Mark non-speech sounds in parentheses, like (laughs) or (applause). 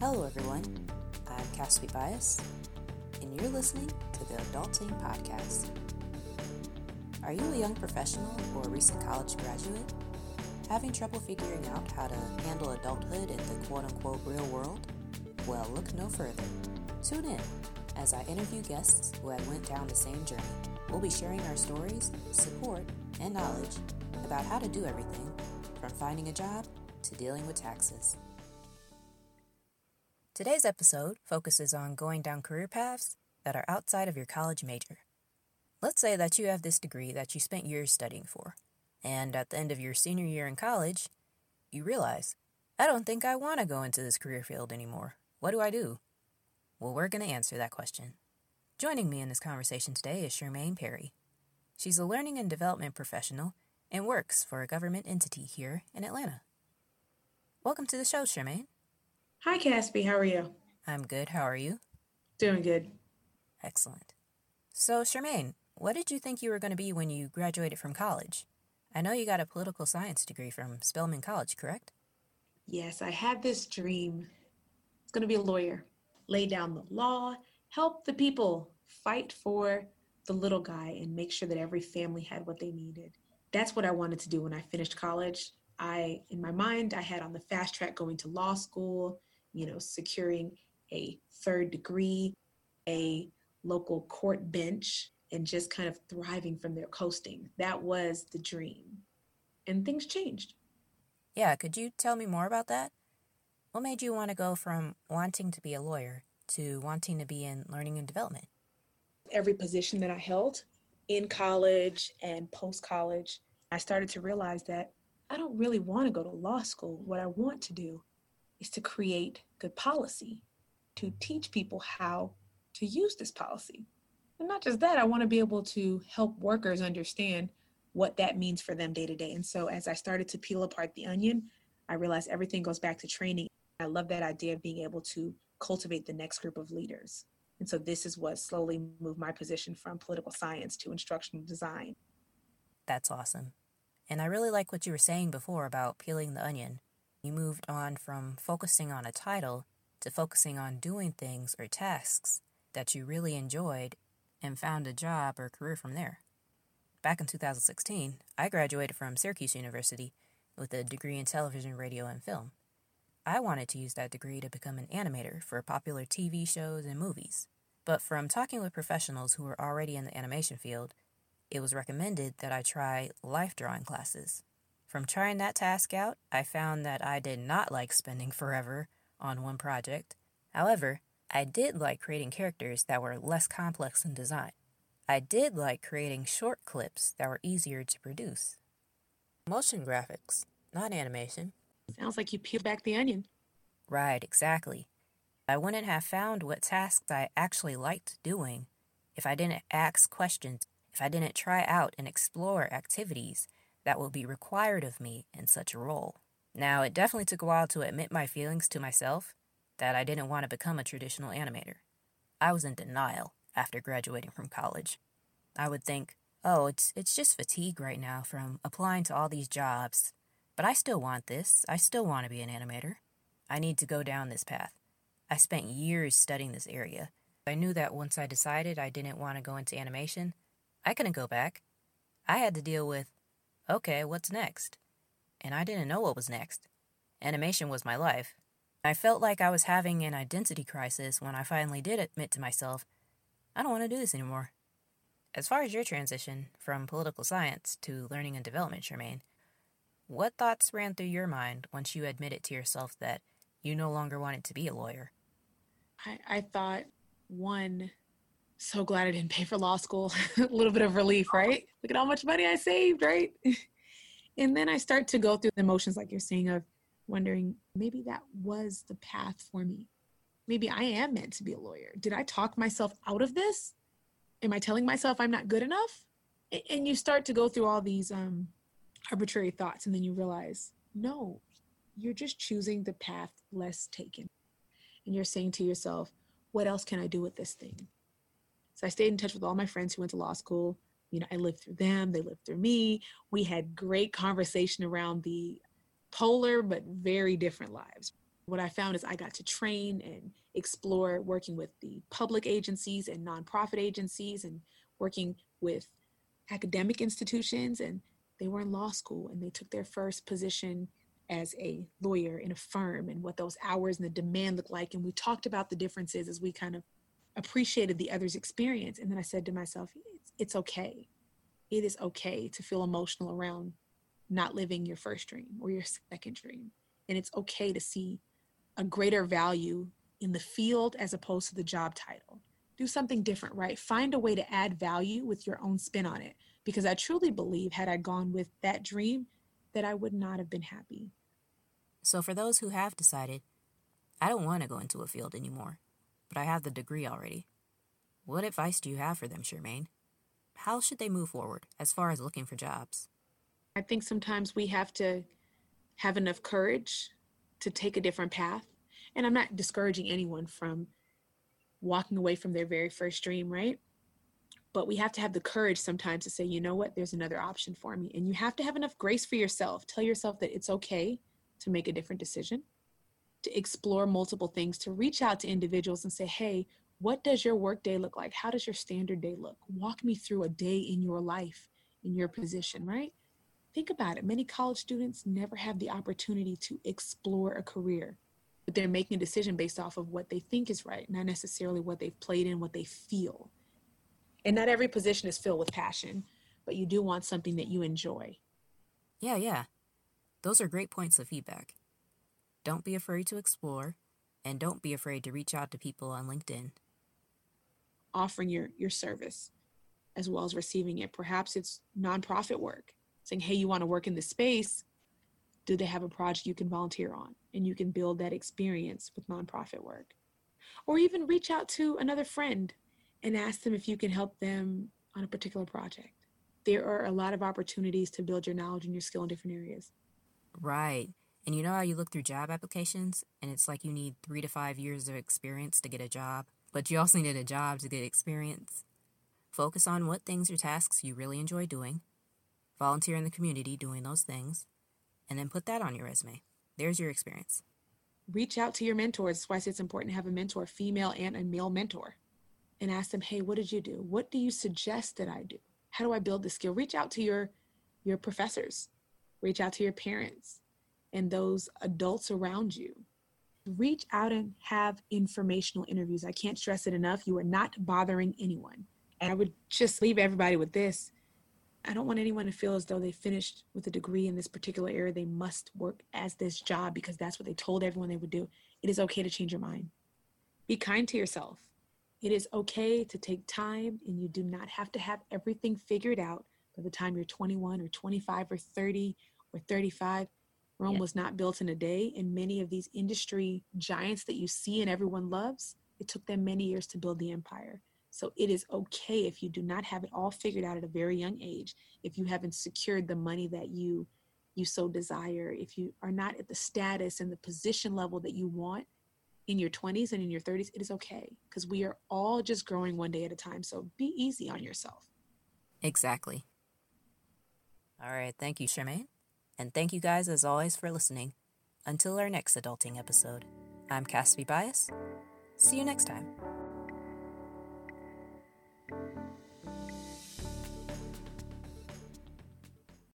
Hello, everyone. I'm Caspi Bias, and you're listening to the Adulting Podcast. Are you a young professional or recent college graduate? Having trouble figuring out how to handle adulthood in the quote unquote real world? Well, look no further. Tune in as I interview guests who have went down the same journey. We'll be sharing our stories, support, and knowledge about how to do everything from finding a job to dealing with taxes. Today's episode focuses on going down career paths that are outside of your college major. Let's say that you have this degree that you spent years studying for, and at the end of your senior year in college, you realize, I don't think I want to go into this career field anymore. What do I do? Well, we're going to answer that question. Joining me in this conversation today is Shermaine Perry. She's a learning and development professional and works for a government entity here in Atlanta. Welcome to the show, Shermaine. Hi, Caspi. How are you? I'm good. How are you? Doing good. Excellent. So, Shermaine, what did you think you were going to be when you graduated from college? I know you got a political science degree from Spelman College, correct? Yes, I had this dream. It's going to be a lawyer, lay down the law, help the people fight for the little guy, and make sure that every family had what they needed. That's what I wanted to do when I finished college. I, in my mind, I had on the fast track going to law school, you know, securing a third degree, a local court bench, and just kind of thriving from there, coasting. That was the dream. And things changed. Yeah, could you tell me more about that? What made you want to go from wanting to be a lawyer to wanting to be in learning and development? Every position that I held in college and post college, I started to realize that I don't really want to go to law school. What I want to do is to create good policy, to teach people how to use this policy. And not just that, I want to be able to help workers understand what that means for them day to day. And so as I started to peel apart the onion, I realized everything goes back to training. I love that idea of being able to cultivate the next group of leaders. And so this is what slowly moved my position from political science to instructional design. That's awesome. And I really like what you were saying before about peeling the onion. You moved on from focusing on a title to focusing on doing things or tasks that you really enjoyed and found a job or career from there. Back in 2016, I graduated from Syracuse University with a degree in television, radio, and film. I wanted to use that degree to become an animator for popular TV shows and movies. But from talking with professionals who were already in the animation field, it was recommended that I try life drawing classes. From trying that task out, I found that I did not like spending (laughs) forever on one project. However, I did like creating characters that were less complex in design. I did like creating short clips that were easier to produce. Motion graphics, not animation. Sounds like you peeled back the onion. Right, exactly. I wouldn't have found what tasks I actually liked doing if I didn't ask questions, if I didn't try out and explore activities that would be required of me in such a role. Now, it definitely took a while to admit my feelings to myself that I didn't want to become a traditional animator. I was in denial after graduating from college. I would think, oh, it's, it's just fatigue right now from applying to all these jobs. But I still want this. I still want to be an animator. I need to go down this path. I spent years studying this area. I knew that once I decided I didn't want to go into animation, I couldn't go back. I had to deal with, okay, what's next? And I didn't know what was next. Animation was my life. I felt like I was having an identity crisis when I finally did admit to myself, I don't want to do this anymore. As far as your transition from political science to learning and development, Shermaine, what thoughts ran through your mind once you admitted to yourself that you no longer wanted to be a lawyer? I, I thought, one, so glad I didn't pay for law school. (laughs) a little bit of relief, right? Look at how much money I saved, right? (laughs) and then I start to go through the emotions, like you're saying, of wondering maybe that was the path for me. Maybe I am meant to be a lawyer. Did I talk myself out of this? Am I telling myself I'm not good enough? And you start to go through all these um, arbitrary thoughts, and then you realize, no, you're just choosing the path less taken. And you're saying to yourself, what else can I do with this thing? So I stayed in touch with all my friends who went to law school. You know, I lived through them, they lived through me. We had great conversation around the polar but very different lives. What I found is I got to train and explore working with the public agencies and nonprofit agencies and working with academic institutions and they were in law school and they took their first position as a lawyer in a firm and what those hours and the demand looked like. And we talked about the differences as we kind of appreciated the other's experience. And then i said to myself it's, it's okay. It is okay to feel emotional around not living your first dream or your second dream. And it's okay to see a greater value in the field as opposed to the job title. Do something different right? Find a way to add value with your own spin on it. Because i truly believe had i gone with that dream that i would not have been happy so for those who have decided i don't want to go into a field anymore but I have the degree already. What advice do you have for them, Charmaine? How should they move forward as far as looking for jobs? I think sometimes we have to have enough courage to take a different path. And I'm not discouraging anyone from walking away from their very first dream, right? But we have to have the courage sometimes to say, you know what, there's another option for me. And you have to have enough grace for yourself. Tell yourself that it's okay to make a different decision to explore multiple things, to reach out to individuals and say, hey, what does your work day look like? How does your standard day look? Walk me through a day in your life, in your position, right? Think about it. Many college students never have the opportunity to explore a career, but they're making a decision based off of what they think is right, not necessarily what they've played in, what they feel. And not every position is filled with passion, but you do want something that you enjoy. Yeah, yeah. Those are great points of feedback. Don't be afraid to explore, and don't be afraid to reach out to people on LinkedIn. Offering your, your service as well as receiving it. Perhaps it's nonprofit work, saying, hey, you want to work in this space? Do they have a project you can volunteer on? And you can build that experience with nonprofit work. Or even reach out to another friend and ask them if you can help them on a particular project. There are a lot of opportunities to build your knowledge and your skill in different areas. Right. And you know how you look through job applications and it's like you need three to five years of experience to get a job, but you also need a job to get experience? Focus on what things or tasks you really enjoy doing, volunteer in the community doing those things, and then put that on your resume. There's your experience. Reach out to your mentors. That's why it's important to have a mentor, female and a male mentor, and ask them, hey, what did you do? What do you suggest that I do? How do I build the skill? Reach out to your your professors, reach out to your parents, and those adults around you. Reach out and have informational interviews. I can't stress it enough. You are not bothering anyone. And I would just leave everybody with this. I don't want anyone to feel as though they finished with a degree in this particular area. They must work as this job because that's what they told everyone they would do. It is okay to change your mind. Be kind to yourself. It is okay to take time, and you do not have to have everything figured out by the time you're 21 or 25 or 30 or 35. Rome yeah. was not built in a day, and many of these industry giants that you see and everyone loves, it took them many years to build the empire. So it is okay if you do not have it all figured out at a very young age, if you haven't secured the money that you you so desire, if you are not at the status and the position level that you want in your 20s and in your 30s, it is okay because we are all just growing one day at a time. So be easy on yourself. Exactly. All right. Thank you, Charmaine. And thank you guys as always for listening. Until our next adulting episode, I'm Cassie Bias. See you next time.